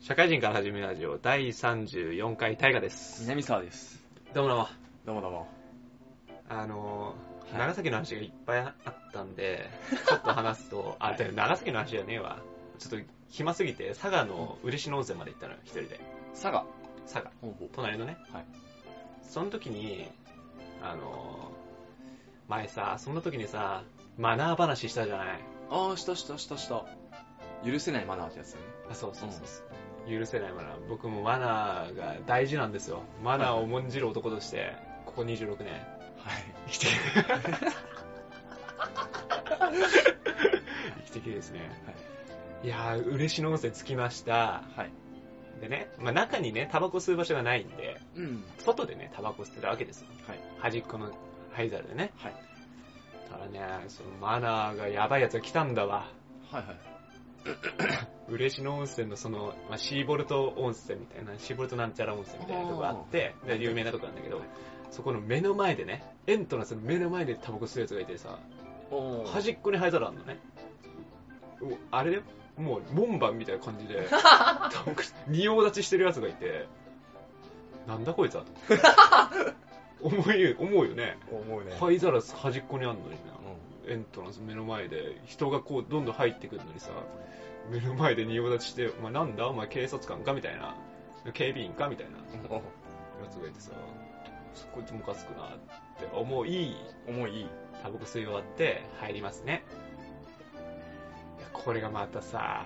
社会人から始めるラジオ第34回大河です。南沢です。どうもどうも。どうもどうも。あのーはい長崎の話がいっぱいあったんで、ちょっと話すと、あ、でも長崎の話じゃねえわ。ちょっと暇すぎて、佐賀の嬉野温泉まで行ったのよ、一人で。佐賀？佐賀。ほうほう。隣のね。はい。その時に、あのー前さ、その時にさ、マナー話したじゃない。ああ、したしたしたした。許せないマナーってやつだね。あ、そうそうそうそう。許せないマナー。僕もマナーが大事なんですよ。マナーを重んじる男として、ここ26年、はい。生きて 生きてきてですね。いやー、嬉野温泉着きました。はい。でね、まあ、中にね、タバコ吸う場所がないんで、うん。外でね、タバコ吸ってたわけですよ。はい。端っこの灰皿でね。はい。ただね、そのマナーがやばいやつが来たんだわ。はいはい。嬉野温泉のその、まあ、シーボルト温泉みたいな、シーボルトなんちゃら温泉みたいなとこがあって、で有名なとこなんだけど、そこの目の前でね、エントランスの目の前でタバコ吸うやつがいてさ、端っこに灰皿あんのね。あれで、もう門番みたいな感じで、タバコ仁王立ちしてるやつがいて、なんだこいつはと。思う思うよね。思うね。い。灰皿端っこにあんのにな。うエントランス目の前で人がこうどんどん入ってくるのにさ目の前で仁王立ちして「お前なんだ？お前警察官か?」みたいな。警備員か？みたいな。やつがいてさこいつムカつくなって思い重い。タバコ吸い終わって入りますね。これがまたさ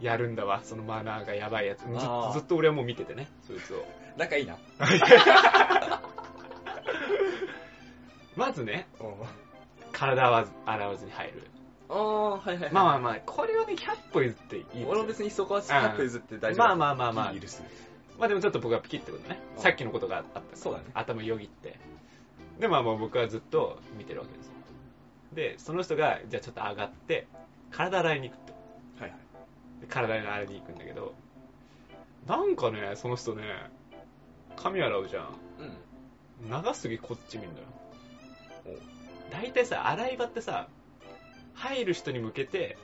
やるんだわ。そのマナーがやばいやつ。ずっとずっと俺はもう見ててね。そいつを。仲いいな。まずねお体は洗わずに入るああ、はいはいはい。まあまあまあこれはね100歩譲っていいですよ俺も別にそこは100歩譲って大丈夫。まあまあまあまあ。まあでもちょっと僕はピキってことね。うんさっきのことがあったそうだね頭よぎって。で、まあまあ僕はずっと見てるわけですよ。で、その人が、じゃあちょっと上がって、体洗いに行くと。はいはい。で体洗いに行くんだけど、なんかね、その人ね、髪洗うじゃん。うん。長すぎこっち見んだよお。大体さ、洗い場ってさ、入る人に向けて、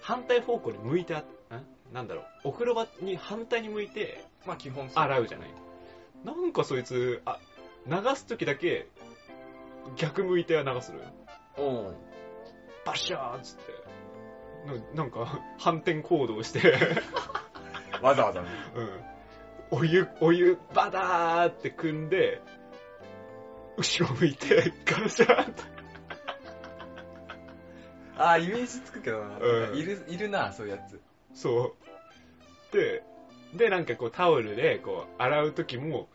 反対方向に向いてあ、ん？なんだろう、お風呂場に反対に向いて、まあ基本。洗うじゃない。なんかそいつあ流す時だけ逆向いて流すのよ。おーバシャーっつって。ななんか反転行動して、わざわざね。うん、お湯お湯バダーって汲んで後ろ向いてガラシャーってああ、イメージつくけどな。うんいる、いるな、そういうやつ。そうででなんかこうタオルでこう洗う時も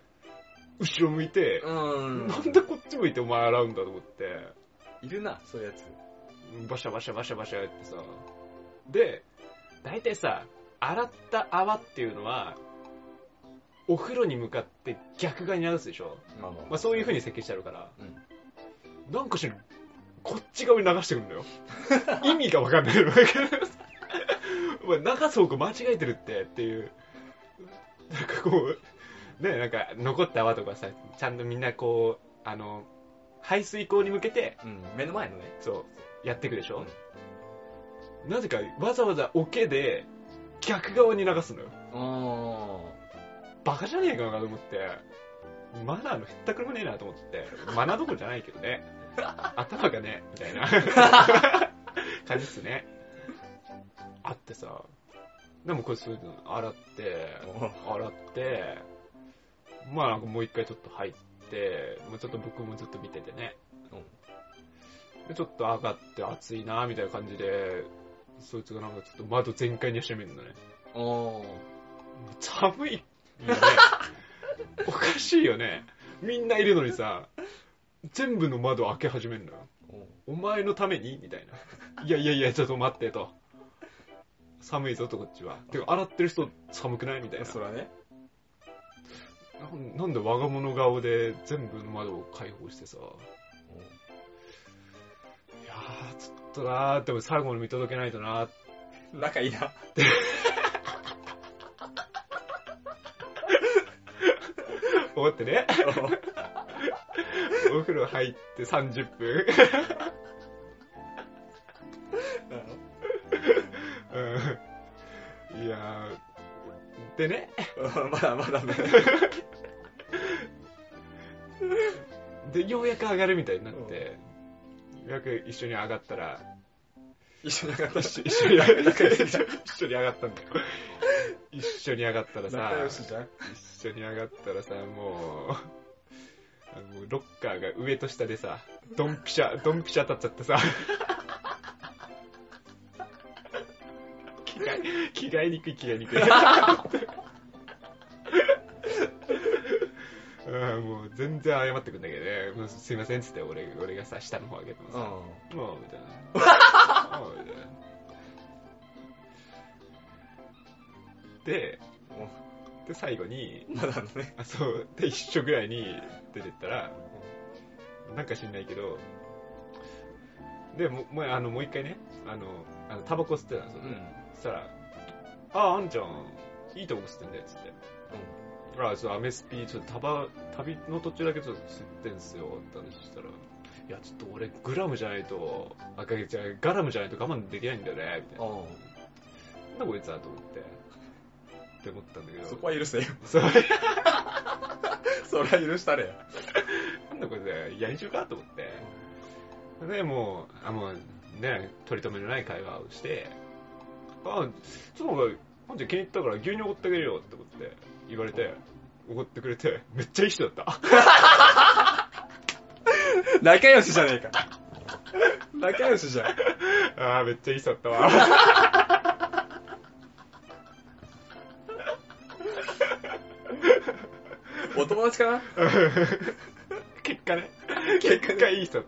後ろ向いて、うんなんでこっち向いてお前洗うんだと思っているな、そういうやつ。バシャバシャバシャバシャやってさ。で、大体さ、洗った泡っていうのは、お風呂に向かって逆側に流すでしょ？まあまあまあそういう風に設計してあるから、うん。なんかしら、こっち側に流してくるんだよ。意味がわかんないの。お前流す方向間違えてるって、っていう。なんかこう、ね、なんか残った泡とかさ、ちゃんとみんなこう、あの、排水口に向けて、うん。目の前のね。そう、やっていくでしょ、なぜかわざわざ桶で逆側に流すのよ。あバカじゃねえかなと思って、マナーのへったくれもねえなと思って、マナーどころじゃないけどね、頭がね、みたいな 感じっすね。あってさ、でもこれそういうの洗って、あ。洗って、まあなんかもう一回ちょっと入って、もうちょっと僕もずっと見ててね。でちょっと上がって暑いなみたいな感じで、そいつがなんかちょっと窓全開に閉めるのね。寒い。おかしいよね。みんないるのにさ、全部の窓開け始めるのよ。おお前のために？みたいな。いやいやいや、ちょっと待ってと。寒いぞとこっちは。てか、洗ってる人寒くない？みたいな。そらね。なんなんで我が物顔で全部の窓を開放してさ。いやー、ちょっとなー、でも最後の見届けないとなー仲いいな。思ってね。お風呂入って30分。うんいやでねまだまだね。でようやく上がるみたいになって、ようやく一緒に上がったら一緒に上がった。し。一緒に上がった。一緒に上がったんだよ。一緒に上がったらさ仲良しじゃん。一緒に上がったらさもうあのロッカーが上と下でさドンピシャドンピシャ当たっちゃってさ。着替え着替えにくい着替えにくい。うんもう全然謝ってくんだけどね。もうすいませんっつって俺俺がさ下の方上げてもさ、うもうみたいな もうみたいなでで最後にん。まだね。あそうで一緒ぐらいに出てったらなんか知んないけどでももうあのもう一回ねあのあのタバコ吸ってたんですよ、うん。そしたら「あああんちゃんいいとこ吸ってんだよ」っつって「ああそうアメスピちょっと旅旅の途中だけちょっと吸ってんすよ」って話したら「いやちょっと俺グラムじゃないとあかげちゃガラムじゃないと我慢できないんだよね」みたいなうん。「なんだこいつは」と思ってって思ったんだけどそこは許せよ。それ それは許したれよ。なんだこれで、やり中かと思って。で、もう、あ、もう、ね、取り留めのない会話をして、あ、ちょっとなんか、本日気に入ったから牛乳おごってあげるよって思って言われて、おごってくれて、めっちゃいい人だった。仲良しじゃねえか。仲良しじゃん。あーめっちゃいい人だったわ。お友達かな？結果ね、結果いい人だっ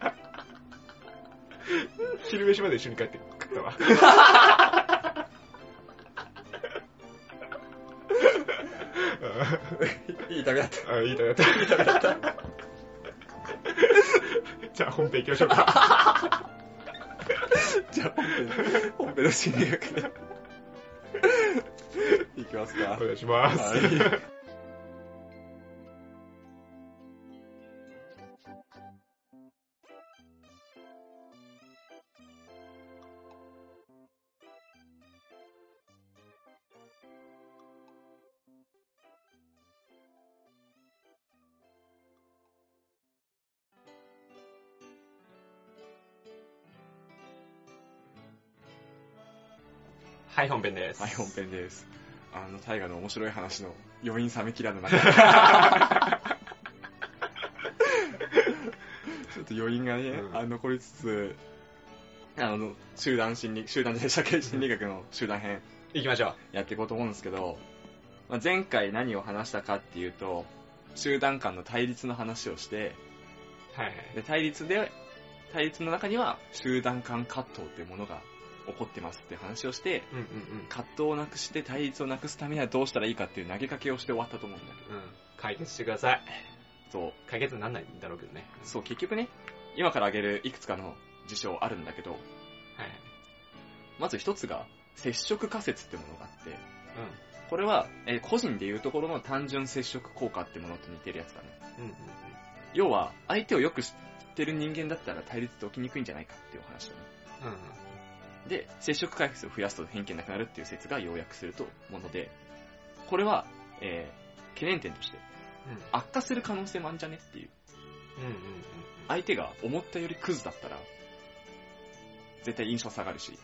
た。昼飯まで一緒に帰って食ったわ。いい旅だった。あ、いい旅だった。いい旅だった。じゃあ本編行きましょうか。じゃあ本編、本編の心理学で。いきますかお。願いします。はいはい、はい、本編です。あの、大河の面白い話の余韻冷めきらぬ中。ちょっと余韻がね、うんあ残りつつ、あの、集団心理、集団で社会心理学の集団編行きましょやっていこうと思うんですけど、まあ、前回何を話したかっていうと、集団間の対立の話をして、う。はいで対立で、対立の中には集団間葛藤っていうものが起こってますって話をして、うんうんうん。葛藤をなくして対立をなくすためにはどうしたらいいかっていう投げかけをして終わったと思うんだけうん。解決してください。ど、そう、解決になんないんだろうけどね。そう、結局ね、今から挙げるいくつかの事象あるんだけど、はい。まず一つが、接触仮説ってものがあって、うこれは、えー個人でいうところの単純接触効果ってものと似てるやつだね。ん。うんうん要は、相手をよく知ってる人間だったら対立って起きにくいんじゃないかっていうお話だね。うん。うんで、接触回数を増やすと偏見なくなるっていう説が要約するともので、これは、えー懸念点として、悪化する可能性もあるんじゃねっていう。うん。うんうん相手が思ったよりクズだったら、絶対印象下がるし、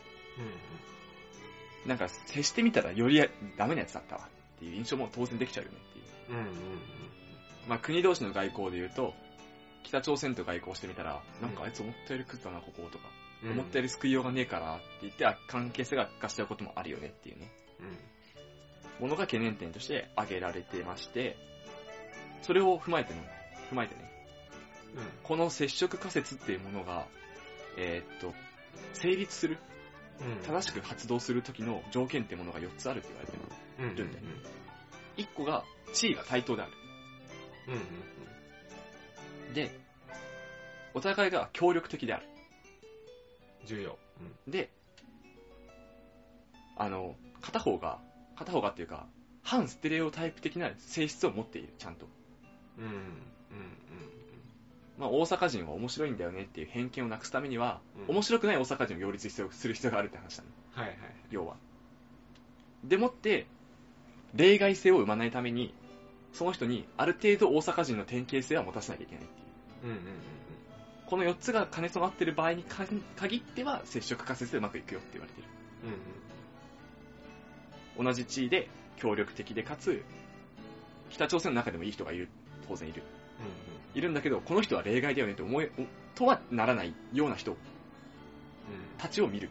うん。なんか接してみたらよりやダメなやつだったわっていう印象も当然できちゃうよねっていう。うんうんうんまあ国同士の外交で言うと、北朝鮮と外交してみたら、なんかあいつ思ったよりクズだな、こことか。うん。思ったより救いようがねえからって言って、あ関係性が悪化しちゃうこともあるよねっていうね。うん。ものが懸念点として挙げられてまして、それを踏まえてね、踏まえてね、この接触仮説っていうものが、えーっと、成立する、うん。うん。正しく発動する時の条件っていうものが4つあるって言われてる。うん。だよ1個が地位が対等である。うん。うん。で、お互いが協力的である。重要。で、あの、片方が、片方がっていうか、反ステレオタイプ的な性質を持っている、ちゃんと。うん。うん。うん。まあ、大阪人は面白いんだよねっていう偏見をなくすためには、うん面白くない大阪人を擁立する必要があるって話だね。はいはい。要は。でもって、例外性を生まないために、その人にある程度大阪人の典型性は持たせなきゃいけないっていう。うんうんうんこの4つが兼ね備わってる場合に限っては接触仮説でうまくいくよって言われてる。うん同じ地位で協力的でかつ、北朝鮮の中でもいい人がいる、当然いる。いるんだけど、この人は例外だよねと思え、とはならないような人たちを見る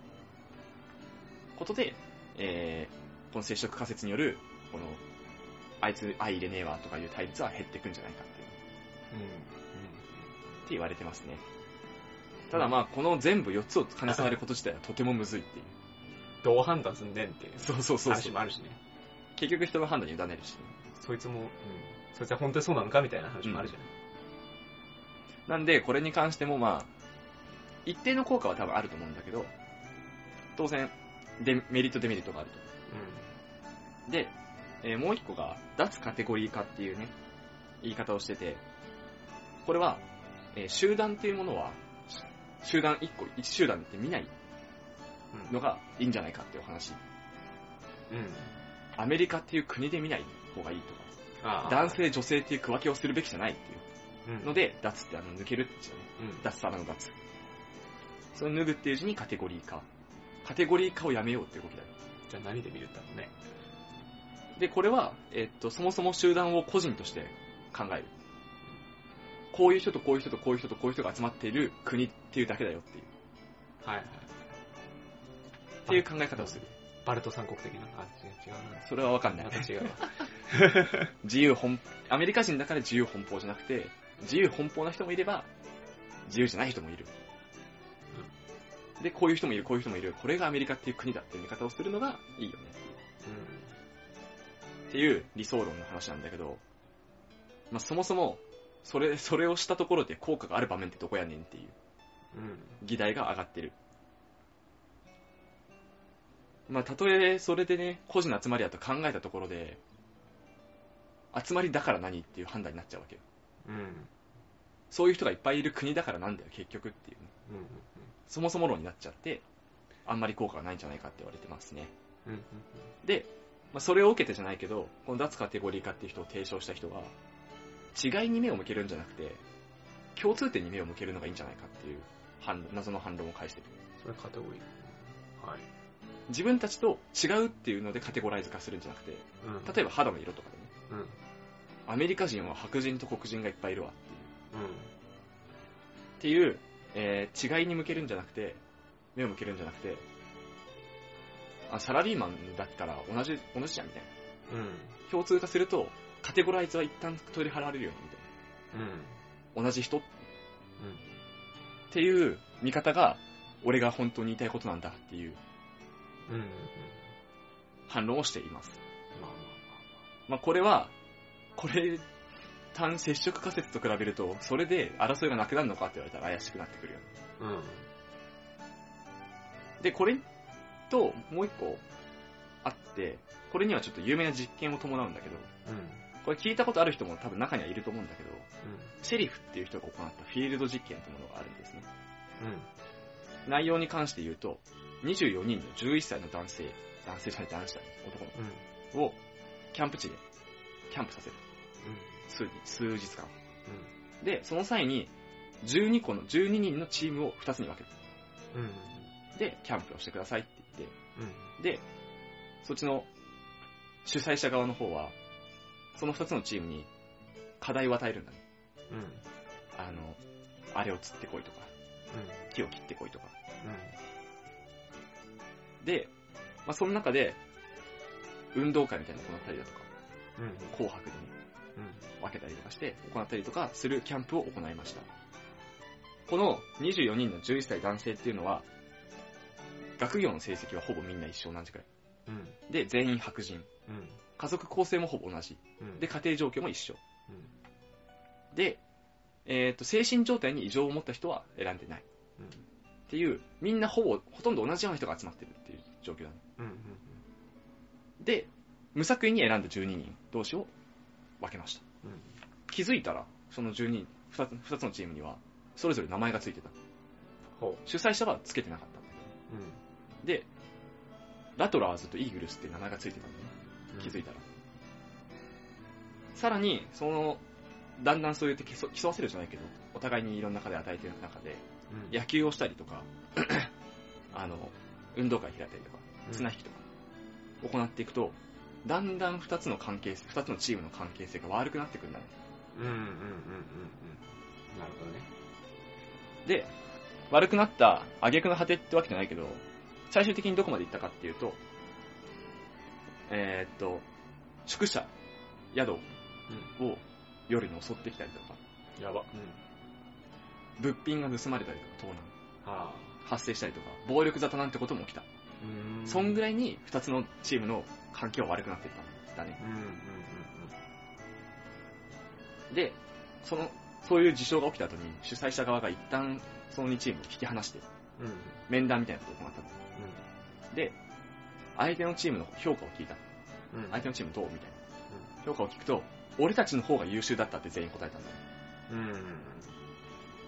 ことで、えー、この接触仮説による、この、あいつ相入れねえわとかいう対立は減っていくんじゃないかっていう、うんうんって言われてますね。ただまあ、この全部4つを兼ね備えること自体はとてもむずいっていう。どう判断すんねんっていうそうそうそうそう話も。あるしね。結局人の判断に委ねるしね。そいつも、うん、そいつは本当にそうなのかみたいな話もあるじゃない。なんで、これに関してもまあ、一定の効果は多分あると思うんだけど、当然、デメリットデメリットがあると。で、えーもう一個が、脱カテゴリー化っていうね、言い方をしてて、これは、えー集団っていうものは、し集団一個、一集団って見ないうん。のがいいんじゃないかっていう話。うん。うん。アメリカっていう国で見ない方がいいとか、男、性女性っていう区分けをするべきじゃないっていううんの、で、脱ってあの抜けるって字だね。うん。脱サラの脱。その脱ぐっていう字にカテゴリー化。カテゴリー化をやめようっていう動きだよ。じゃあ何で見るんだろうね。で、これは、えっと、そもそも集団を個人として考える。こういう人とこういう人とこういう人とこういう人が集まっている国っていうだけだよっていう、はいはい。っていう考え方をする。バルト三国的な。あ、違う、違うな。それはわかんないま。た違うわ。自由奔、アメリカ人だから自由奔放じゃなくて、自由奔放な人もいれば、自由じゃない人もいる。で、こういう人もいる、こういう人もいる。これがアメリカっていう国だっていう見方をするのがいいよねっていう理想論の話なんだけど、まあ、そもそも、それ、それをしたところで効果がある場面ってどこやねんっていう。議題が上がってる。まあ、たとえそれでね、個人の集まりだと考えたところで、集まりだから何っていう判断になっちゃうわけよ。うん。そういう人がいっぱいいる国だからなんだよ、結局っていうね。うん。そもそも論になっちゃって、あんまり効果がないんじゃないかって言われてますね。うん。うん。で、まあ、それを受けてじゃないけど、この脱カテゴリー化っていう人を提唱した人が、違いに目を向けるんじゃなくて、共通点に目を向けるのがいいんじゃないかっていう反論謎の反論を返してる。それカテゴリー。はい。自分たちと違うっていうのでカテゴライズ化するんじゃなくて、うん。例えば肌の色とかでね、うん。うん。アメリカ人は白人と黒人がいっぱいいるわっていう、っていう、えー違いに向けるんじゃなくて、目を向けるんじゃなくて、あ、サラリーマンだったら同じ、同じじゃんみたいな。うん。共通化すると、カテゴライズは一旦取り払われるよねみたいな。うん。同じ人うん。っていう見方が、俺が本当に言いたいことなんだっていううん。うん。反論をしています。まあまあまあこれは、これ、単接触仮説と比べると、それで争いがなくなるのかって言われたら怪しくなってくるよね。まあまあ。で、これと、もう一個あって、これにはちょっと有名な実験を伴うんだけど、うん。うん。これ聞いたことある人も多分中にはいると思うんだけど、うん。シェリフっていう人が行ったフィールド実験というものがあるんですね。うん。内容に関して言うと、24人の11歳の男性、男性じゃない男子だね、男のうん。子を、キャンプ地で、キャンプさせる。数日、数日間。で、その際に、12個の、12人のチームを2つに分ける。うん。うん。で、キャンプをしてくださいって言って、うん。で、そっちの主催者側の方は、その2つのチームに課題を与えるんだね。うん。あの、あれを釣ってこいとか、木を切ってこいとか。で、まあ、その中で、運動会みたいなのを行ったりだとか、うん。うん。紅白でね、うん。分けたりとかして、行ったりとかするキャンプを行いました。この24人の11歳男性っていうのは、学業の成績はほぼみんな一緒同じくらい。うん。で、全員白人。うん。家族構成もほぼ同じ。うん。で、家庭状況も一緒。うん。で、えっ、と、精神状態に異常を持った人は選んでない。うん。っていう、みんなほぼ、ほとんど同じような人が集まってるっていう状況だね。で、無作為に選んだ12人同士を分けました。うん。気づいたら、その12人、2つ ,2 つのチームには、それぞれ名前がついてた。ほ主催者はつけてなかったんだ。けど。で、ラトラーズとイーグルスって名前がついてたんだね。気づいた。たら。さらに、その、だんだんそう言って競競わせるじゃないけど、お互いにいろんな中で与えていく中で、うん野球をしたりとか、あの、運動会開いたりとか、うん綱引きとか、行っていくと、だんだん二つの関係性、二つのチームの関係性が悪くなってくるんだね。うんうんうんうんうん。なるほどね。で、悪くなった挙句の果てってわけじゃないけど、最終的にどこまで行ったかっていうと、えーっと、宿舎、宿を夜に襲ってきたりとか、やば。うん。物品が盗まれたりとか、盗難、はあ。発生したりとか、暴力沙汰なんてことも起きた。うんそんぐらいに二つのチームの環境は悪くなっていったんだね。うんうんうんで、その、そういう事象が起きた後に、主催者側が一旦その2チームを引き離して、うん。うん。面談みたいなことを行ったの。で、相手のチームの評価を聞いた。うん。うん。相手のチームどう？みたいな。評価を聞くと、俺たちの方が優秀だったって全員答えたんだよ。うん。うん。はい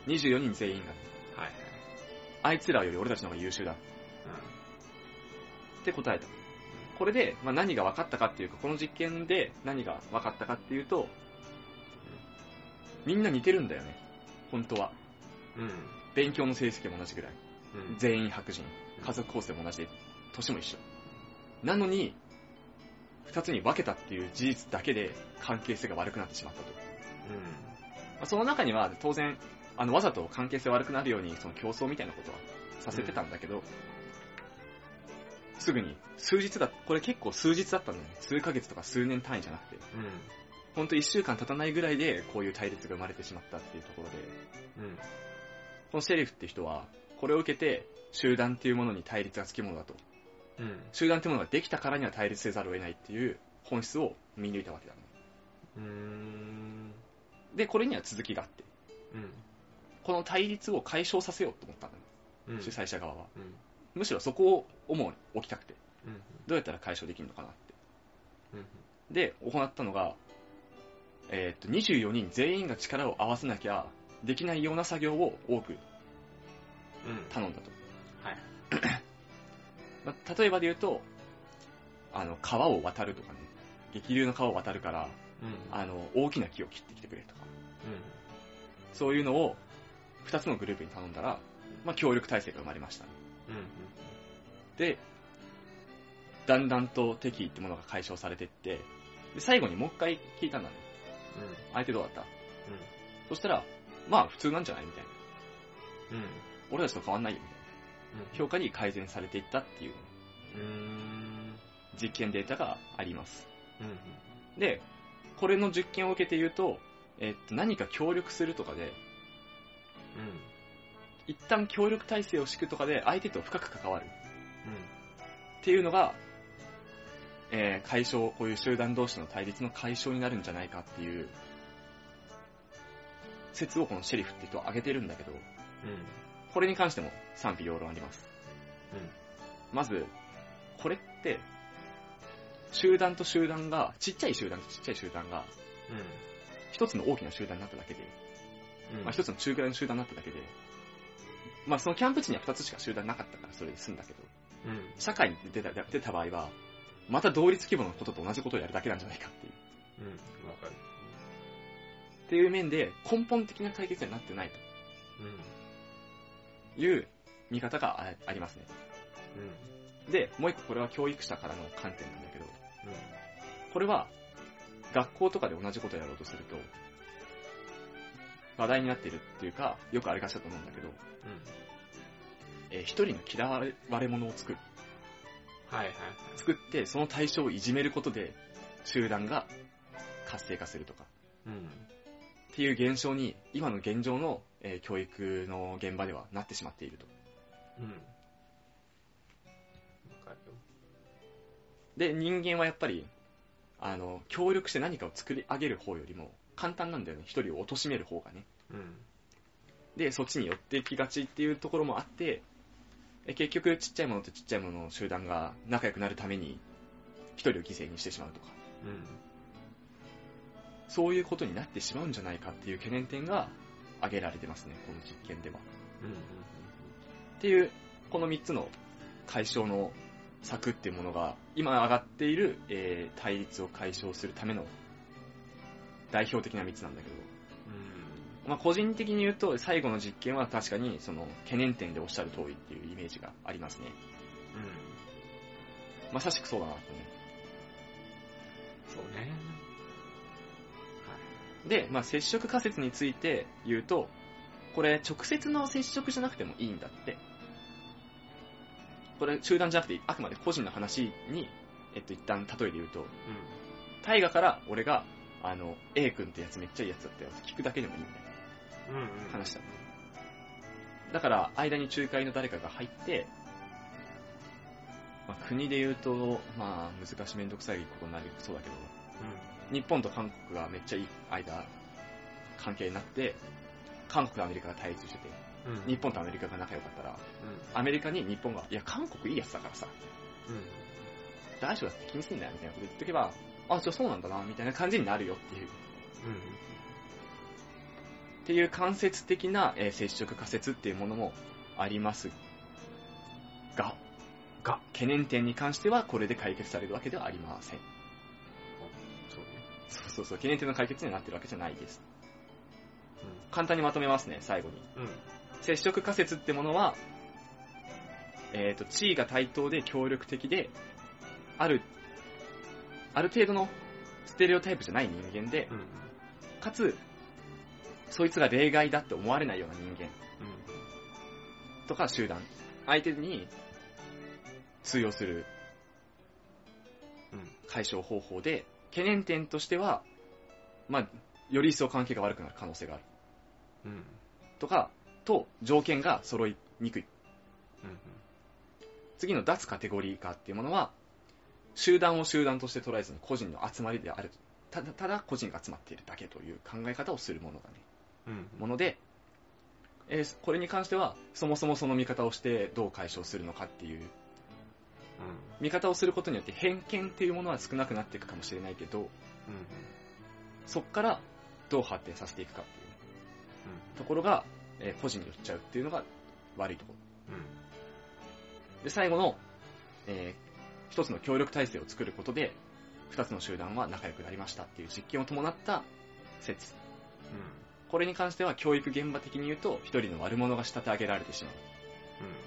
24人全員が、はい。あいつらより俺たちの方が優秀だって答えた。これで、まあ、何が分かったかっていうか、この実験で何が分かったかっていうと、みんな似てるんだよね。本当は。うん。うん。勉強の成績も同じぐらい。うん。全員白人。家族構成も同じで、年も一緒。なのに、二つに分けたっていう事実だけで関係性が悪くなってしまったと。まあその中には当然、あの、わざと関係性悪くなるように、その競争みたいなことはさせてたんだけど、すぐに、数日だ、これ結構数日だったんだよね。数ヶ月とか数年単位じゃなくて、うん。ほんと一週間経たないぐらいで、こういう対立が生まれてしまったっていうところで、うん。このシェリフって人は、これを受けて、集団っていうものに対立がつきものだと。うん。集団っていうものができたからには対立せざるを得ないっていう本質を見抜いたわけだね。うーん。で、これには続きがあって、うん。この対立を解消させようと思ったんだね、うん。主催者側は。うん。むしろそこを主に置きたくて、うん。どうやったら解消できるのかなって。うん。で、行ったのが、えーっと、24人全員が力を合わせなきゃできないような作業を多くうん。頼んだと。はい。まあ例えばで言うと、あの、川を渡るとかね、激流の川を渡るから、うん。あの、大きな木を切ってきてくれとか、うそういうのを2つのグループに頼んだら、まあ、協力体制が生まれましたね。ん。うん。で、だんだんと敵意ってものが解消されてって、で最後にもう一回聞いたんだね。うん。相手どうだった？うそしたら、まあ普通なんじゃない？みたいな。ん。うん。俺たちと変わんないよみたいな。評価に改善されていったっていううん。うん。実験データがあります。うん。で、これの実験を受けて言うと、えっと、何か協力するとかで、一旦協力体制を敷くとかで相手と深く関わるっていうのが、えー解消、こういう集団同士の対立の解消になるんじゃないかっていう説をこのシェリフって人は挙げてるんだけど、うん。うん。これに関しても賛否両論あります。まず、これって、集団と集団が、ちっちゃい集団とちっちゃい集団が、一つの大きな集団になっただけで、うん。まあ一つの中ぐらいの集団になっただけで、まあそのキャンプ地には二つしか集団なかったからそれで済んだけど、うん。社会に出た出た場合は、また同率規模のことと同じことをやるだけなんじゃないかっていう。うん。わかる。っていう面で根本的な解決にはなってないうん。という見方があありますね。うん。で、もう一個これは教育者からの観点なんだけど、うん。これは学校とかで同じことをやろうとすると、話題になっているっていうか、よくありがちだと思うんだけど、えー一人の嫌われ者を作る。はいはいはい。作って、その対象をいじめることで、集団が活性化するとか、うん。っていう現象に、今の現状の、えー教育の現場ではなってしまっていると。うん。で、人間はやっぱり、あの、協力して何かを作り上げる方よりも、簡単なんだよね。一人を貶める方がね。うん。で、そっちに寄っていきがちっていうところもあって、え結局、ちっちゃいものとちっちゃいものの集団が仲良くなるために、一人を犠牲にしてしまうとか、うん。そういうことになってしまうんじゃないかっていう懸念点が挙げられてますね、この実験では。うん。っていう、この3つの解消の策っていうものが、今上がっている、えー対立を解消するための代表的な3つなんだけど、うんまあ個人的に言うと最後の実験は確かにその懸念点でおっしゃる通りっていうイメージがありますね。まさしくそうだなとね。そうねで、まあ接触仮説について言うと、これ直接の接触じゃなくてもいいんだって。これ集団じゃなくてあくまで個人の話に、えっと一旦例えで言うと、大河から俺が、あの、A 君ってやつめっちゃいいやつだったよって聞くだけでもいいみたいうんうん。な話だだから、間に仲介の誰かが入って、まあ、国で言うと、まあ、難しめんどくさいことになりそうだけど、日本と韓国がめっちゃいい間、関係になって、韓国とアメリカが対立してて、うんうん日本とアメリカが仲良かったら、アメリカに日本が、いや、韓国いいやつだからさ、うんうん大丈夫だって気にすんなよみたいなこと言っとけば、あ、じゃあそうなんだな、みたいな感じになるよっていう。っていう間接的な、えー接触仮説っていうものもありますが、が懸念点に関してはこれで解決されるわけではありません。そうねそうそう懸念点の解決にはなってるわけじゃないです。簡単にまとめますね、最後に。うん。うん接触仮説ってものは、えっ、と、地位が対等で協力的で、ある、ある程度のステレオタイプじゃない人間で、うん。かつ、そいつが例外だって思われないような人間とか集団、相手に通用するうん。解消方法で、懸念点としては、まあ、より一層関係が悪くなる可能性がある。うんうんとか、と、条件が揃いにくい。うん次の脱カテゴリー化っていうものは、集団を集団として捉えずに個人の集まりである。ただ、ただ個人が集まっているだけという考え方をするものだね。うんもので、えーこれに関しては、そもそもその見方をしてどう解消するのかっていう、見方をすることによって偏見っていうものは少なくなっていくかもしれないけど、うんそこからどう発展させていくかっていうところが、えー個人によっちゃうっていうのが悪いところ。うんで、最後の、えー一つの協力体制を作ることで、二つの集団は仲良くなりましたっていう実験を伴った説。これに関しては教育現場的に言うと、一人の悪者が仕立て上げられてしま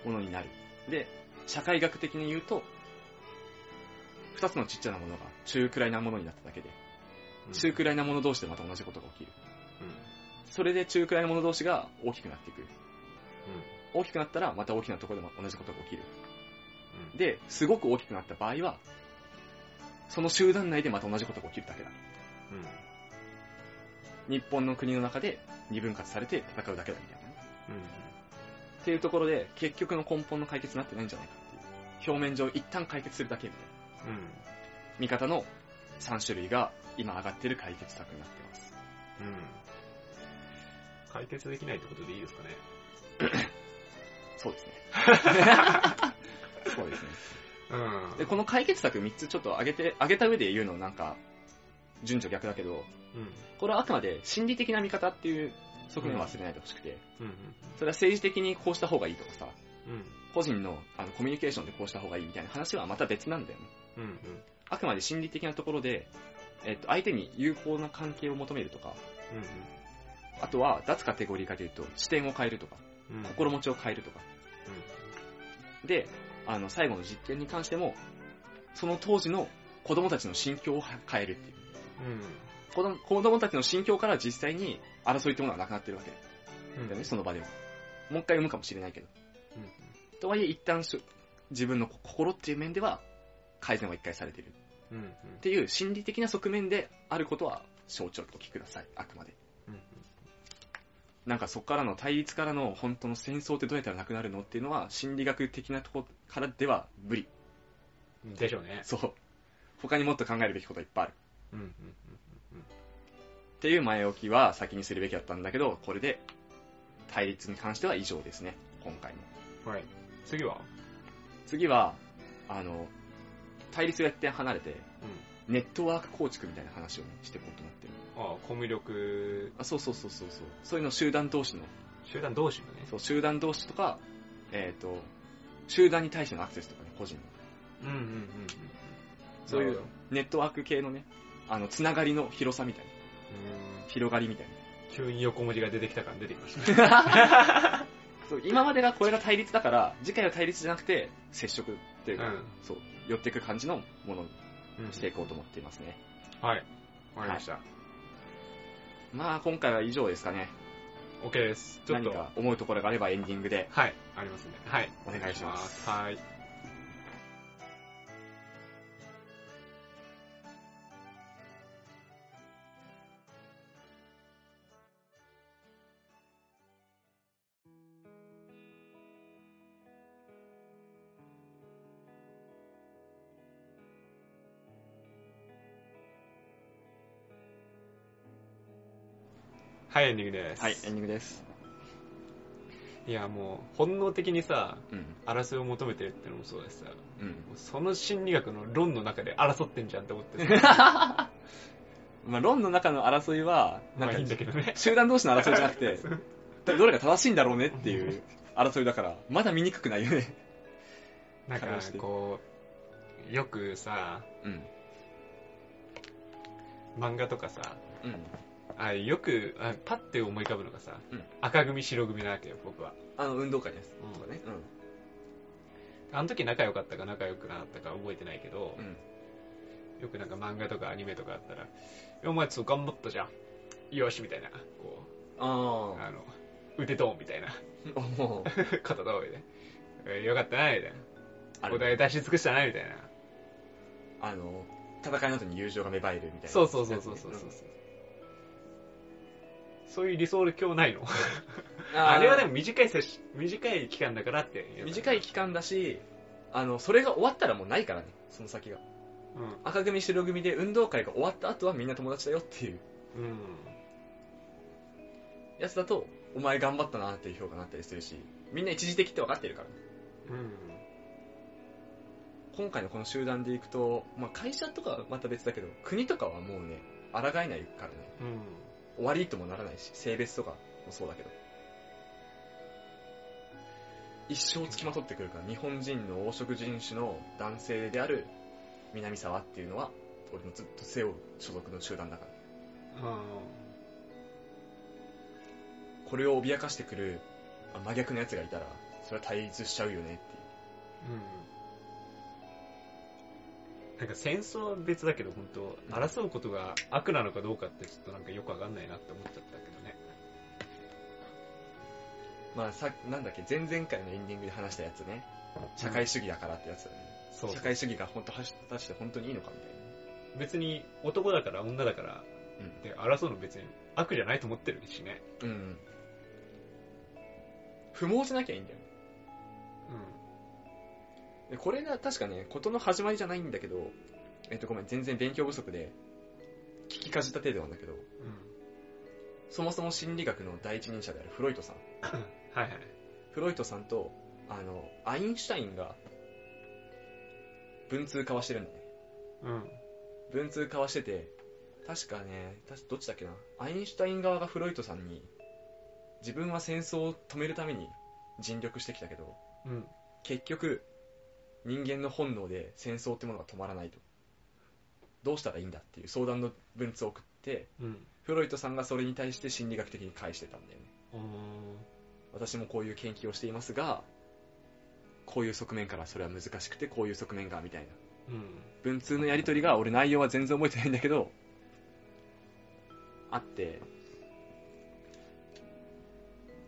うものになる。で、社会学的に言うと、二つのちっちゃなものが中くらいなものになっただけで、うん中くらいなもの同士でまた同じことが起きる。それで中くらいなもの同士が大きくなっていく。大きくなったらまた大きなところでも同じことが起きる。うんで、すごく大きくなった場合は、その集団内でまた同じことが起きるだけだ。うん日本の国の中で二分割されて戦うだけだみたいなね。うんっていうところで、結局の根本の解決になってないんじゃないかっていう。表面上一旦解決するだけみたいな。うん見方の3種類が今上がってる解決策になってます。うん解決できないってことでいいですかねそうですね。そうですね。うんで、この解決策3つちょっと上げて、上げた上で言うのなんか、順序逆だけど、うんこれはあくまで心理的な見方っていう側面を忘れないでほしくて、うんそれは政治的にこうした方がいいとかさ、うん。個人のあのコミュニケーションでこうした方がいいみたいな話はまた別なんだよね。うんうん。あくまで心理的なところで、えっと、相手に有効な関係を求めるとか、あとは脱カテゴリー化で言うと視点を変えるとか、うん。うん心持ちを変えるとか。で、あの、最後の実験に関しても、その当時の子供たちの心境を変えるっていう。うん子供子供たちの心境から実際に争いってものはなくなってるわけうんだよね、その場では。もう一回読むかもしれないけど。とはいえ、一旦自分の心っていう面では改善は一回されている。うんうんっていう心理的な側面であることは承知おきください、あくまで。うんなんかそこからの対立からの本当の戦争ってどうやったらなくなるのっていうのは心理学的なところからでは無理。うんでしょうねそう。他にもっと考えるべきことはいっぱいある。うんうんっていう前置きは先にするべきだったんだけど、これで対立に関しては以上ですね、今回も。うんはい次は？次は、あの、対立が一点離れて、うんネットワーク構築みたいな話をね、していこうと思ってる。ああコミュ力あ、そうそうそうそうそう。そういうの集団同士の、集団同士のねそう、集団同士とか、えっ、と、集団に対してのアクセスとかね、個人の。うんうんうんうんそういうネットワーク系のね、あの、つながりの広さみたいな。広がりみたい急に横文字が出てきた感出てきました。そう、今までがこれが対立だから、次回は対立じゃなくて、接触っていうか、うんそう、寄っていく感じのものにうんしていこうと思っていますね。はい。わかりました。まあ、今回は以上ですかね。OK です。ちょっと。何か思うところがあればエンディングで。はい。ありますね。はい。お願いしますはい。はい、エンディングです。はい、エンディングです。いや、もう、本能的にさ、うん。争いを求めてるってのもそうだしさ、うん。その心理学の論の中で争ってんじゃんって思ってさ まあ、論の中の争いは、まあなんかいいんだけどね。集団同士の争いじゃなくて、どれが正しいんだろうねっていう争いだから、まだ見にくくないよね。なんかこう、よくさ、うん。漫画とかさ、うん。あよくあパッて思い浮かぶのがさ、うん赤組白組なわけよ、僕は。あの、運動会のやつうんとかね。あの時仲良かったか仲良くなかったか覚えてないけど、うん。うん。よくなんか漫画とかアニメとかあったら、お前ちょっと頑張ったじゃん。よし、みたいな。こう、ああの、腕ドンみたいな。あ。もう、肩通りで。えよかったな、みたいな。お題出し尽くしたな、みたいな。あの、戦いの後に友情が芽生えるみたいな。そうそうそうそうそうそう。そういう理想で今日ないの？あれはでも短い接し短い期間だからって。短い期間だし、あの、それが終わったらもうないからね、その先が。うん。赤組白組で運動会が終わった後はみんな友達だよっていううん。やつだと、お前頑張ったなっていう評価になったりするし、みんな一時的って分かってるからね。うん。今回のこの集団で行くと、まあ会社とかはまた別だけど、国とかはもうね、抗えないからね。うん。終わりともならないし、性別とかもそうだけど。一生つきまとってくるから、日本人の黄色人種の男性である南沢っていうのは、俺のずっと背負う所属の集団だから。これを脅かしてくるあ真逆の奴がいたら、それは対立しちゃうよねっていう。うん。なんか戦争は別だけど、本当争うことが悪なのかどうかってちょっとなんかよくわかんないなって思っちゃったけどね。まあさ、なんだっけ、前々回のエンディングで話したやつね。社会主義だからってやつだね。そう社会主義が本当果たして本当にいいのかみたい別に男だから女だからな。で争うの別に悪じゃないと思ってるしね。うん。うん。不毛じゃなきゃいいんだよ。でこれが確かね、ことの始まりじゃないんだけど、えっとごめん、全然勉強不足で、聞きかじった程度なんだけど、うん。そもそも心理学の第一人者であるフロイトさん。はいはい。フロイトさんと、あの、アインシュタインが、文通交わしてるんだね。うん。文通交わしてて、確かね、たしどっちだっけな、アインシュタイン側がフロイトさんに、自分は戦争を止めるために尽力してきたけど、うん。結局、人間の本能で戦争ってものが止まらないと。どうしたらいいんだっていう相談の文通を送って、うん。フロイトさんがそれに対して心理学的に返してたんだよね。私もこういう研究をしていますが、こういう側面からそれは難しくて、こういう側面が、みたいな。うん。文通のやりとりが、俺内容は全然覚えてないんだけど、あって、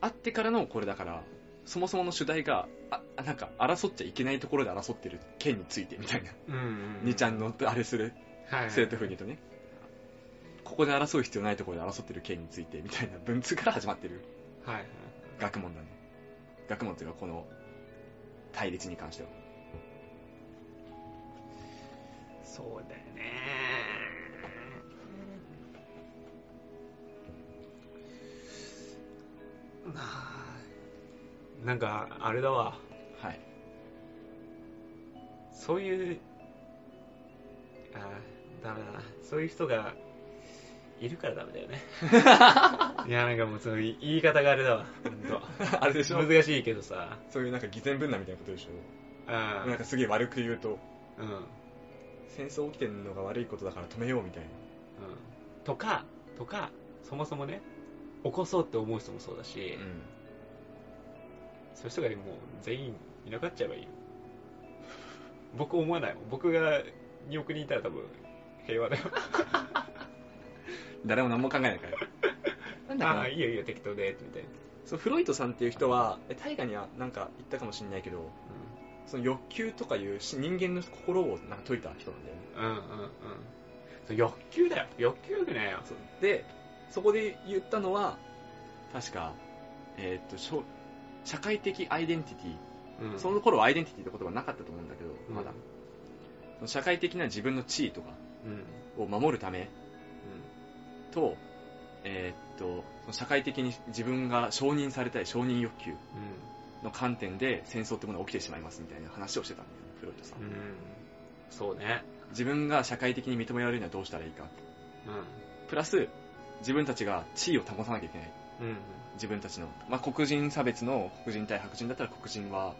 あってからのこれだから、そもそもの主題が、あ、あなんか争っちゃいけないところで争ってる件についてみたいな。うん。うん。にちゃんのあれする、はいはい。生徒風に言うとね。ここで争う必要ないところで争ってる件についてみたいな文通から始まってるはいはい。学問だね。学問っていうかこの対立に関しては。そうだよね。なあなんか、あれだわ。はい。そういう、あーダメだな。そういう人がいるからダメだよね。いや、なんかもうその言い方があれだわ。ほんと。あれでしょ？難しいけどさ。そういうなんか偽善分断みたいなことでしょ？あなんかすげえ悪く言うと、うん。うん。戦争起きてんのが悪いことだから止めようみたいな。とか、とか、そもそもね起こそうって思う人もそうだし、うんそういう人がもう全員いなくなっちゃえばいいよ。僕思わない僕が2億人いたら多分平和だよ。誰も何も考えないから。なんだかな。ああいいよいいよ適当でみたいな、そうフロイトさんっていう人はえ大河にはなんか言ったかもしれないけどその欲求とかいうし人間の心をなんか解いた人なんだよね。うん、うんうん。うんそう欲求だよ。欲求だよ。でそこで言ったのは確か、えーっとしょ社会的アイデンティティ、うん。その頃はアイデンティティって言葉なかったと思うんだけど、うん。まだ。社会的な自分の地位とかうん。を守るためと,、えーっと社会的に自分が承認されたい承認欲求うんの観点で戦争ってものが起きてしまいますみたいな話をしてたんだよねフロイトさん、うん、うん、そうね。自分が社会的に認められるにはどうしたらいいか。うプラス自分たちが地位を保たなきゃいけないんうん。自分たちの、まあ、黒人差別の黒人対白人だったら黒人は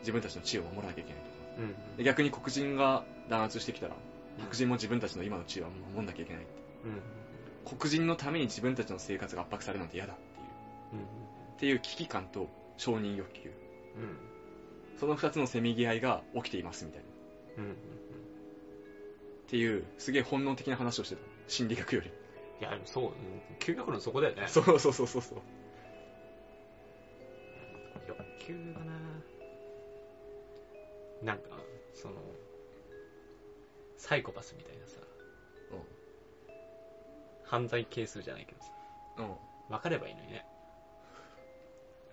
自分たちの地位を守らなきゃいけないとか。うんで逆に黒人が弾圧してきたら白人も自分たちの今の地位は守んなきゃいけないうん黒人のために自分たちの生活が圧迫されるなんて嫌だっていう。うんっていう危機感と承認欲求。うん。その二つのせめぎ合いが起きていますみたいな。うんうん。っていうすげえ本能的な話をしてた。心理学よりいやでもそう、うん究極のそこだよね。そうそうそうそうそう。欲求だな。なんかそのサイコパスみたいなさ。犯罪係数じゃないけどさ。うん。うん分かればいいのにね。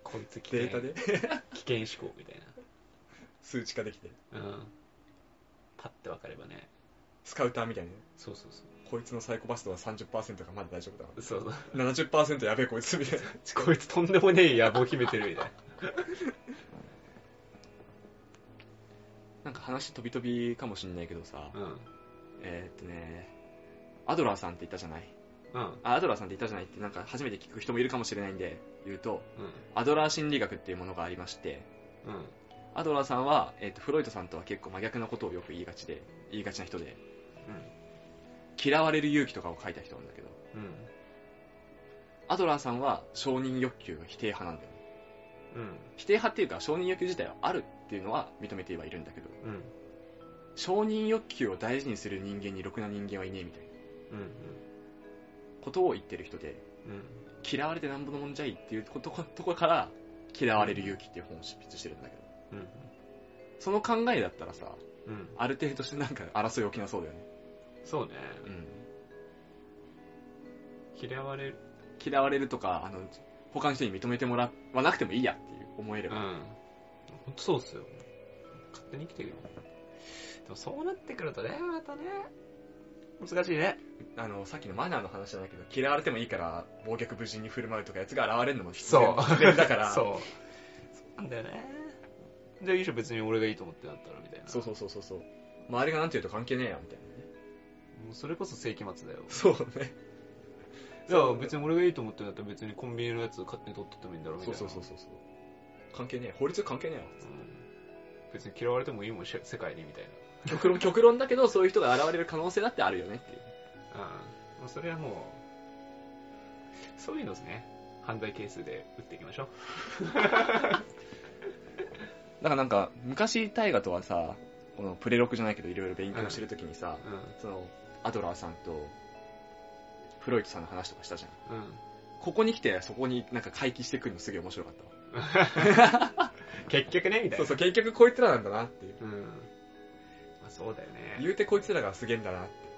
こいつ危険データで？危険思考みたい数値化できて。なうん。パッて分かればね。スカウターみたいなね。そうそうそこいつのサイコパス度は30%がまだ大丈夫だうそうそう。70%やべえこいつみたいな。こいつとんでもねえ野望秘めてるみたいな。んか話飛び飛びかもしんないけどさ、なうん。えーっとねアドラーさんって言ったじゃない？うん。あアドラーさんって言ったじゃないってなんか初めて聞く人もいるかもしれないんで言うとうん。アドラー心理学っていうものがありましてうん。アドラーさんは、えーっとフロイトさんとは結構真逆なことをよく言いがちで言いがちな人で嫌われる勇気とかを書いた人なんだけど。うん。アドラーさんは承認欲求が否定派なんだよね。うん。否定派っていうか承認欲求自体はあるっていうのは認めてはいるんだけど。うん。承認欲求を大事にする人間にろくな人間はいねえみたいな。うんことを言ってる人でうん。嫌われてなんぼのもんじゃいっていうことところから嫌われる勇気っていう本を執筆してるんだけど。うん。その考えだったらさうん。ある程度してなんか争い起きなそうだよねそうね。うん。嫌われる。嫌われるとかあの他の人に認めてもらわなくてもいいやっていう思えれば、うん。本当そうっすよ。勝手に生きてるよ。でもそうなってくるとねまたね。難しいね。あのさっきのマナーの話じゃないけど嫌われてもいいから暴虐無人に振る舞うとかやつが現れるのも必然。そう。必然だから。そう。そうなんだよね。じゃあいいじゃん別に俺がいいと思ってなったらみたいな。そうそうそうそうそう。周りがなんて言うと関係ねえやみたいな。ねもうそれこそ世紀末だよ。そうね。いや別に俺がいいと思ってなったら別にコンビニのやつ勝手に取っとってもいいんだろうみたそいうな。そうそうそうそう関係ねえ。法律関係ねえようん。別に嫌われてもいいもんし世界にみたいな。極論極論だけどそういう人が現れる可能性だってあるよねっていう。うんもうそれはもうそういうのですね。犯罪係数で打っていきましょう。だからなんか昔大河とはさこのプレロクじゃないけどいろいろ勉強してるときにさ、うそのアドラーさんとフロイトさんの話とかしたじゃん。んうん。ここに来てそこになんか回帰してくるのすげえ面白かったわ。結局ねみたいな。そうそう結局こいつらなんだなっていう。うん。まあそうだよね。言うてこいつらがすげえんだなって。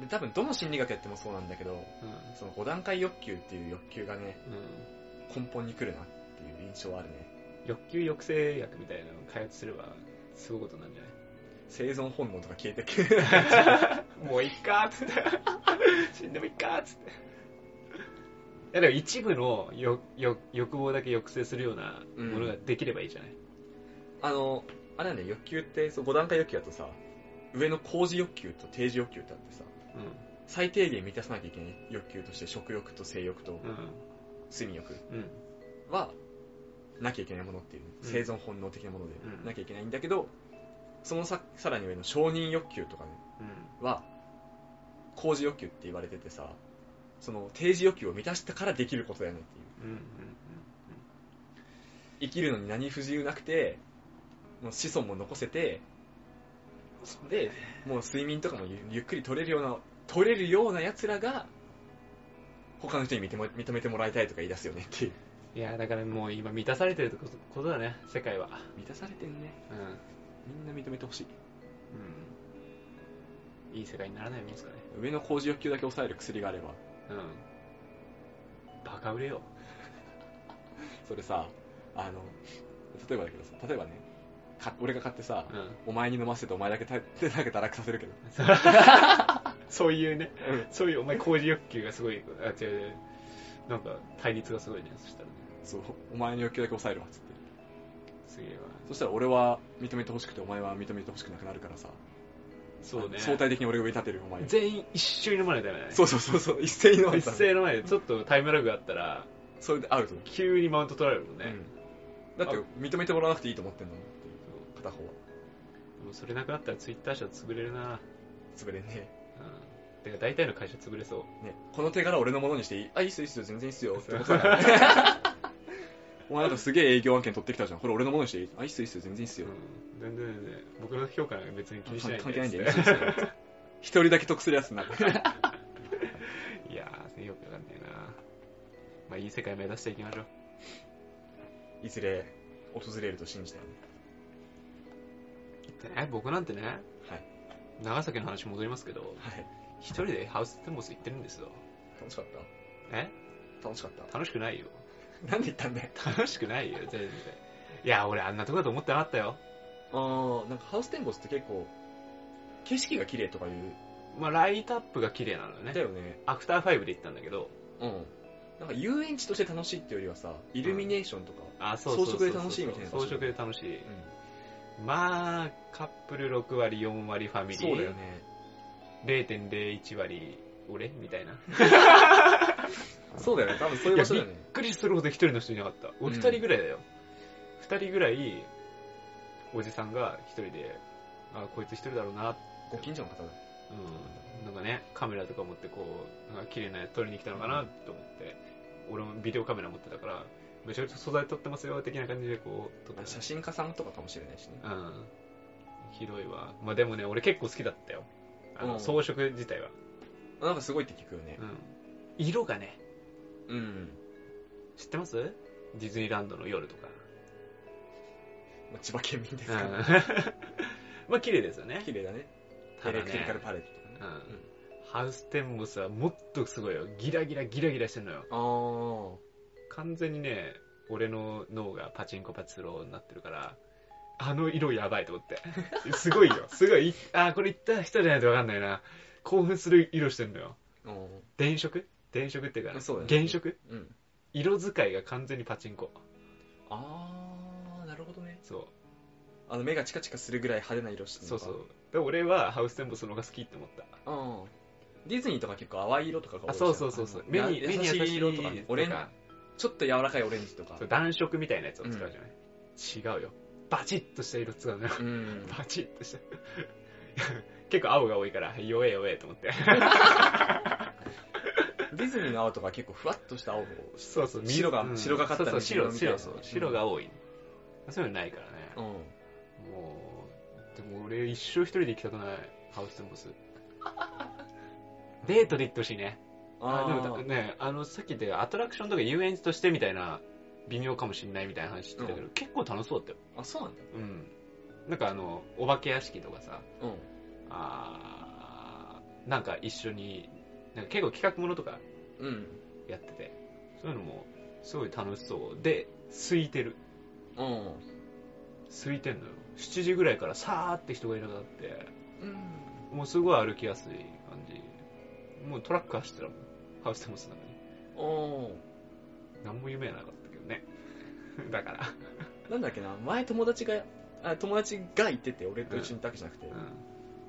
で多分どの心理学やってもそうなんだけどうん。その5段階欲求っていう欲求がねうん。根本に来るなっていう印象はあるね。欲求抑制薬みたいなのを開発すればすごいことなんじゃ生存本能とか消えてく。な いもういっかーっつって。死んでもいっかーっつって。いやでも一部の欲欲欲望だけ抑制するようなものができればいいじゃない、あのあれなんだよ。欲求ってそう5段階欲求だとさ上の工事欲求と定時欲求ってあってさ最低限満たさなきゃいけない欲求として食欲と性欲とうん。睡眠欲うん。うんはなきゃいけないものっていう、うん。生存本能的なものでうん。なきゃいけないんだけど、そのささらに上の承認欲求とかねうん。は工事欲求って言われててさその定時欲求を満たしたからできることだよねっていう。うんうん生きるのに何不自由なくてもう子孫も残せてでもう睡眠とかもゆゆっくり取れるような取れるようなやつらが他の人に認め認めてもらいたいとか言い出すよねっていう。いやだからもう今満たされてるってことことだね世界は。満たされてんね。うんみんな認めてほしい。うん。いい世界にならないもんですかね。上の工事欲求だけ抑える薬があれば。うん。バカ売れよ。それさあの例えばだけどさ例えばねか俺が買ってさ、うん。お前に飲ませてお前だけた手だけ堕落させるけど。そういうね。うん。そういうお前工事欲求がすごいあ違う違う。なんか対立がすごいねそしたらね。そうお前の欲求だけ抑えるわっつってすげえわそしたら俺は認めてほしくてお前は認めてほしくなくなるからさ。そうね。相対的に俺が上に立てるよお前全員一緒に飲まないとダメだね。そうそうそうそう。一斉に飲まれ一たら斉の前でちょっとタイムラグがあったらそれでアウト急にマウント取られるもんね、うん、だって認めてもらわなくていいと思ってんの？片方は。もうそれなくなったらツイッター社潰れるな。潰れんねうん。てか大体の会社潰れそう。ね。この手柄俺のものにしていい。あいいっすよいいっすよ全然いいっすよってことだお前なんかすげえ営業案件取ってきたじゃん。これ俺のものにし。ていいあいいっすよいいっすよ。全然いいっすよ、うん、全然全然僕の評価なんか別に気にしない関係ないんで一人だけ得するやつになるいやーよくわかんな。いなまあいい世界目指していきましょう。いずれ訪れると信じたよね僕なんてねはい。長崎の話戻りますけどはい。一人でハウステンボス行ってるんですよ。楽しかっえ？た楽しかった。楽しくないよ なんで言ったんだよ。楽しくないよ全然。いや俺あんなとこだと思ってなかったよ。ああなんかハウステンボスって結構景色が綺麗とかいう。まあライトアップが綺麗なのよね。だよね。アフターファイブで行ったんだけど。うん。なんか遊園地として楽しいっていうよりはさイルミネーションとか、あそうそうそう装飾で楽しいみたいな装飾で楽しい。うん。まあカップル6割4割ファミリー。そうだよね。0.01割俺みたいな そうだよね。多分そういう場所だよね。びっくりするほど一人の人いなかった。俺二人ぐらいだよ。二、人ぐらいおじさんが一人であこいつ一人だろうな。ご近所の方だ。うん。なんかねカメラとか持ってこうなんか綺麗なやつ撮りに来たのかなと思って、俺もビデオカメラ持ってたからめちゃくちゃ素材撮ってますよ的な感じでこう撮ってた。写真家さんとかかもしれないしね。うん。広いわ。まあでもね俺結構好きだったよ。あの、うん。装飾自体は、なんかすごいって聞くよね。うん、色がねうん、知ってます？ディズニーランドの夜とか。まあ、千葉県民ですうん。から、まあ綺麗ですよね。綺麗だね。エレクトリカルパレットとかね。うん。ハウステンボスはもっとすごいよ。ギラギラギラギラしてるのよ。あ完全にね俺の脳がパチンコパチスローになってるからあの色やばいと思って。すごいよ。すごい。いあーこれ行った人じゃないと分かんないな。興奮する色してんのよ。電飾？電飾っていうか、そうだね。原色？うん。色使いが完全にパチンコ。ああなるほどね。そう。あの目がチカチカするぐらい派手な色してそうそう。で俺はハウステンボスの方が好きって思った。うん。ディズニーとか結構淡い色とかが多いあそうそうそうそう。目にや目に優しい色とかね。オレンジ。ちょっと柔らかいオレンジとか。そう暖色みたいなやつを使うじゃない、違うよ。バチッとした色使うの。ようん。バチッとした。結構青が多いから弱え弱えと思って ディズニーの青とか結構ふわっとした青をそうそう白がうん。白がかったそうそう白白そう白が多い、そういうのないからね、うん。もうでも俺一生一人で行きたくないハウステンボス。デートで行ってほしいね。あでもあねあのさっき言ったアトラクションとか遊園地としてみたいな微妙かもしれないみたいな話してたけど、う結構楽しそうだったよ。あそうなんだ。うん。なんかあのお化け屋敷とかさうん。あーなんか一緒になんか結構企画ものとかうん。やってて。そういうのもすごい楽しそうで空いてる。うん。空いてんのよ。7時ぐらいからさーって人がいなくなって。うん。もうすごい歩きやすい感じ。もうトラック走ったらもうハウステンボスの中に。おー何も夢はなかったけどね。だから。なんだっけな。前友達があ友達がいてて俺と一緒にいたわけじゃなくて、う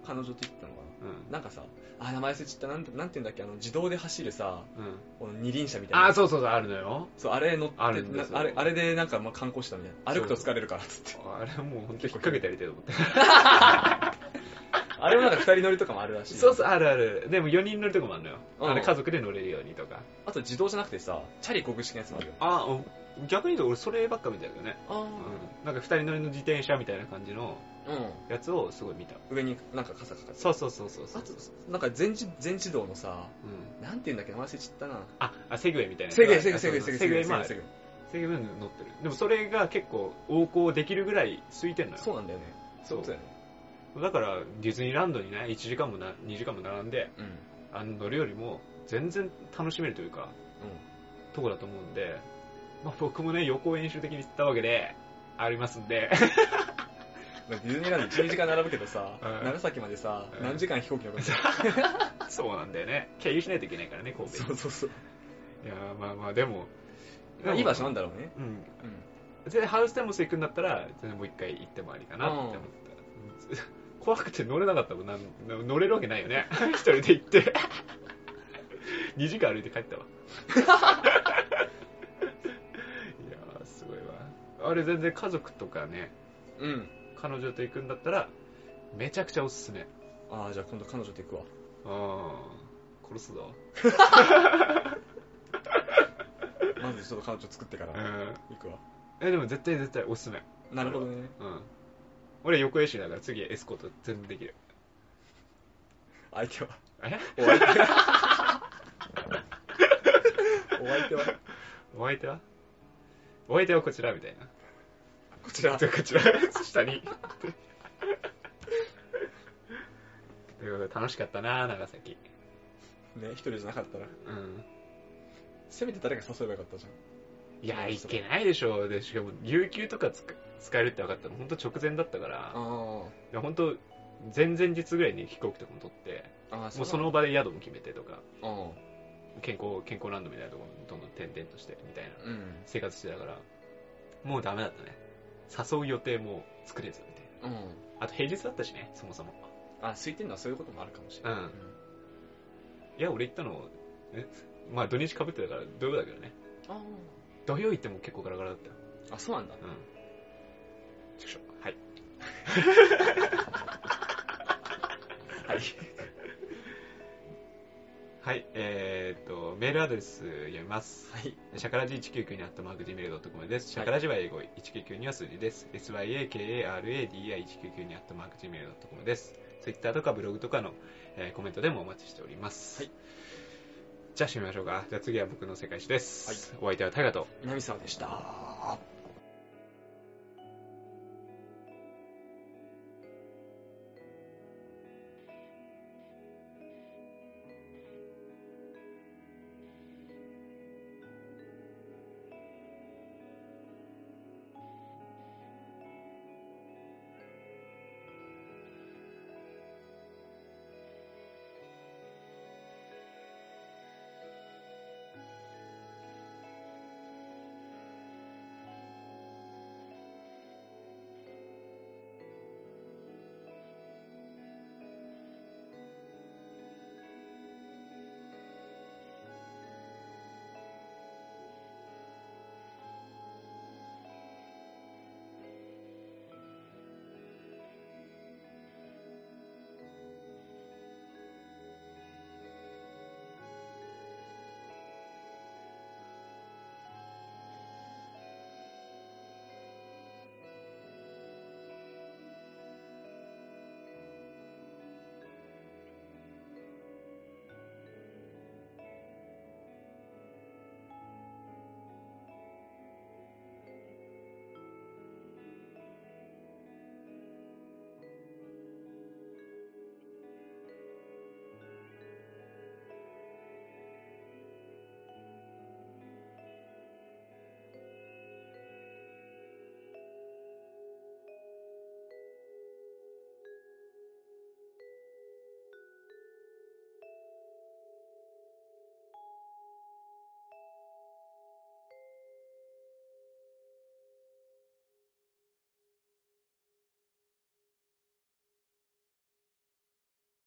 彼女と言ってたのかな、んうんなんかさあ名前忘れちゃったなんてなんて言うんだっけ？あの自動で走るさうんこの二輪車みたいなあーそうそうそうあるのよそうあれ乗ってあるんですよなあれあれでなんかまあ観光したみたいな歩くと疲れるからっつってあれはもう本当に引っ掛けてやりたいと思ってあ あれもなんか二人乗りとかもあるらしい。そうそう、あるある。でも4人乗りとかもあるのよ。うんあれ家族で乗れるようにとか。あと自動じゃなくてさ、チャリこぐ式のやつもあるよ。あ、うん逆に言うと俺そればっか見たけどね。あうん。なんか2人乗りの自転車みたいな感じのうん。やつをすごい見た。上になんか傘かかってそうそうそうそうそう。あと、なんか全自全自動のさ、うん。なんて言うんだっけ、名前忘れちゃったな。あ、あセグウェイみたいな。セグウェイ、セグウェイ、セグウェイ、セグウェイ、セグウェイセグウェイ。乗ってる。でもそれが結構横行できるぐらい空いてんのよ。そうなんだよね。そうだよね。だからディズニーランドにね、1時間もな2時間も並んで、うん。あの乗るよりも全然楽しめるというか、とこだと思うんで、まあ、僕もね、予行演習的に行ったわけで、ありますんで、ディズニーランド1、2時間並ぶけどさ、うん長崎までさ、うん何時間飛行機乗るの そうなんだよね。経由しないといけないからね、神戸に。そうそうそう。いやーまあまあ、でも、まあいい場所なんだろうね。うん。うん。で、ハウステンボス行くんだったら、全然もう一回行ってもありかなって思った。う ん怖くて乗れなかったもんなん乗れるわけないよね。一人で行って。2時間歩いて帰ったわ。いやー、すごいわ。あれ全然家族とかね、うん。彼女と行くんだったら、めちゃくちゃおすすめ。ああ、じゃあ今度彼女と行くわ。あー、殺すぞ。まずちょっと彼女作ってからうん。行くわ。え、でも絶対絶対おすすめ。なるほどね。うん。俺横絵師だから次エスコート全部できる。相手は？え？お相手は。お相手は？お相手は？お相手はこちらみたいな。こちら。こちら、下に。ということで楽しかったな長崎。ね、一人じゃなかったら。うん。せめて誰か誘えばよかったじゃん。いや、いけないでしょ。で、しかも、有給とかつか使えるって分かったの、本当直前だったから、あいや本当前々日ぐらいに飛行機とかも取って、あ。ああ、もうその場で宿も決めてとか、あ健康、健康ランドみたいなところにどんどん転々として、みたいなあ。うん。生活してたから、もうダメだったね。誘う予定も作れず、みたいな。うん。あと平日だったしね、そもそも。あ、空いてるのはそういうこともあるかもしれない。うんいや、俺行ったの、えまあ土日被ってたから土曜だけどね。あ土曜行っても結構ガラガラだったよ。あ。あ、そうなんだ。うん。ちくしょうはい。はい。はい、えーっと、メールアドレス読みます。はい。シャカラジ199にあったマーク Gmail.com です。シャカラジは英語、199には数字です。syakaradi199 にあったマーク Gmail.com です。Twitter とかブログとかの、えーコメントでもお待ちしております。はい。じゃあ締めましょうか。じゃあ次は僕の世界史です。お相手はタイガと。南沢でした。